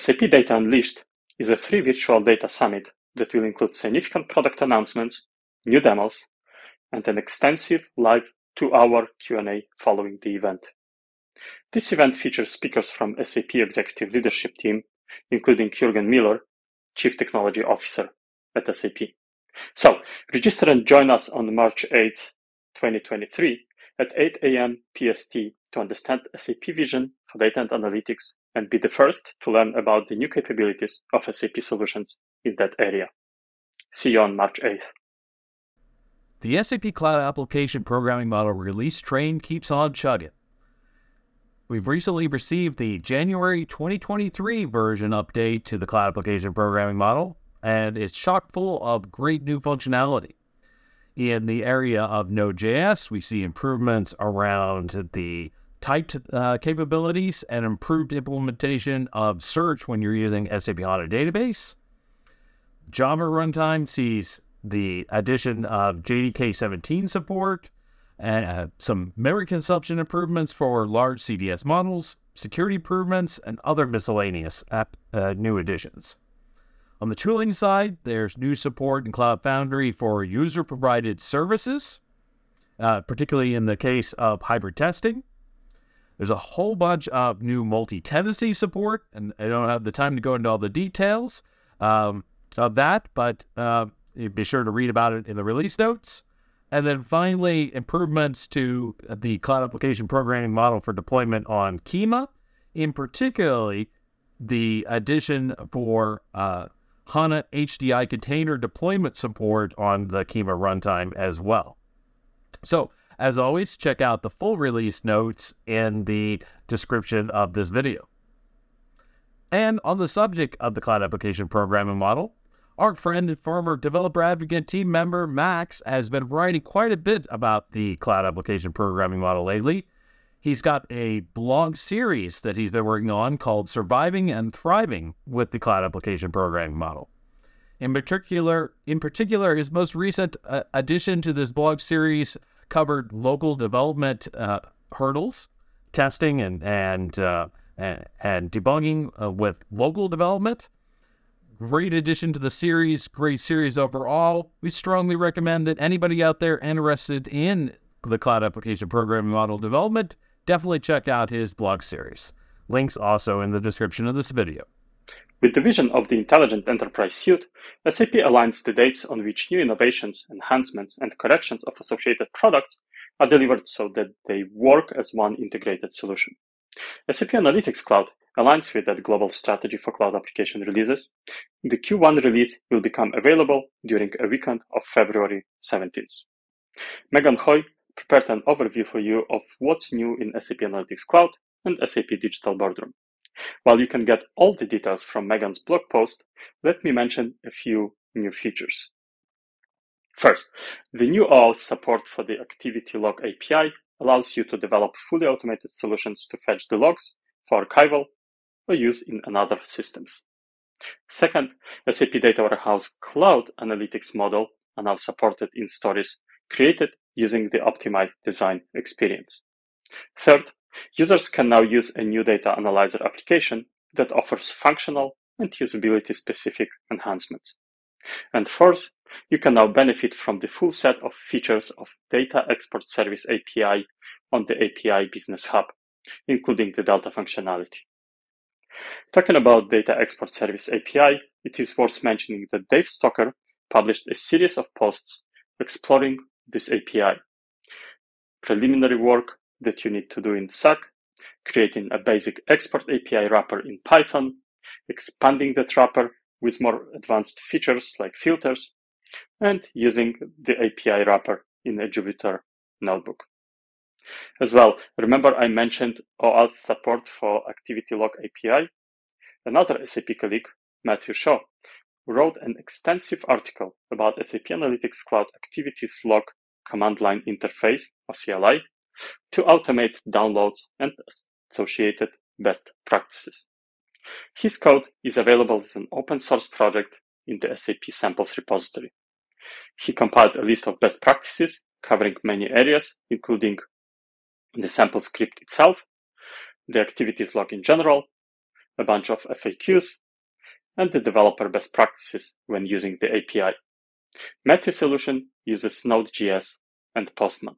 SAP Data Unleashed is a free virtual data summit that will include significant product announcements, new demos, and an extensive live two-hour Q&A following the event. This event features speakers from SAP executive leadership team, including Jürgen Müller, Chief Technology Officer at SAP. So register and join us on March 8th, 2023 at 8 a.m. PST to understand SAP vision for data and analytics and be the first to learn about the new capabilities of SAP solutions in that area. See you on March 8th. The SAP Cloud Application Programming Model release train keeps on chugging. We've recently received the January 2023 version update to the Cloud Application Programming Model, and it's chock full of great new functionality. In the area of Node.js, we see improvements around the typed uh, capabilities and improved implementation of search when you're using SAP HANA database. Java runtime sees the addition of JDK 17 support and uh, some memory consumption improvements for large CDS models, security improvements, and other miscellaneous app, uh, new additions. On the tooling side, there's new support in Cloud Foundry for user provided services, uh, particularly in the case of hybrid testing. There's a whole bunch of new multi tenancy support, and I don't have the time to go into all the details um, of that, but uh, be sure to read about it in the release notes. And then finally, improvements to the cloud application programming model for deployment on Kyma, in particularly the addition for uh, HANA HDI container deployment support on the Kyma runtime as well. So, as always, check out the full release notes in the description of this video. And on the subject of the cloud application programming model, our friend and former developer advocate team member Max has been writing quite a bit about the cloud application programming model lately. He's got a blog series that he's been working on called Surviving and Thriving with the Cloud Application Programming Model. In particular, in particular, his most recent uh, addition to this blog series covered local development uh, hurdles, testing and and uh, and, and, debugging uh, with local development. Great addition to the series, great series overall. We strongly recommend that anybody out there interested in the cloud application programming model development definitely check out his blog series. Links also in the description of this video. With the vision of the Intelligent Enterprise Suite, SAP aligns the dates on which new innovations, enhancements, and corrections of associated products are delivered so that they work as one integrated solution. SAP Analytics Cloud aligns with that global strategy for cloud application releases. The Q1 release will become available during a weekend of February 17th. Megan Hoy prepared an overview for you of what's new in SAP Analytics Cloud and SAP Digital Boardroom. While you can get all the details from Megan's blog post, let me mention a few new features. First, the new OAuth support for the Activity Log API allows you to develop fully automated solutions to fetch the logs for archival or use in another systems. Second, SAP Data Warehouse Cloud Analytics model are now supported in stories created using the optimized design experience. Third, users can now use a new data analyzer application that offers functional and usability specific enhancements. And fourth, you can now benefit from the full set of features of Data Export Service API on the API Business Hub, including the Delta functionality. Talking about Data Export Service API, it is worth mentioning that Dave Stocker published a series of posts exploring this API. Preliminary work that you need to do in SAC, creating a basic export API wrapper in Python, expanding that wrapper with more advanced features like filters, and using the API wrapper in a Jupyter notebook. As well, remember I mentioned OAuth support for Activity Log API? Another SAP colleague, Matthew Shaw, wrote an extensive article about SAP Analytics Cloud Activities Log command line interface, or CLI, to automate downloads and associated best practices. His code is available as an open source project in the SAP samples repository. He compiled a list of best practices covering many areas, including the sample script itself, the activities log in general, a bunch of FAQs, and the developer best practices when using the API. Matthew's solution uses Node.js and Postman.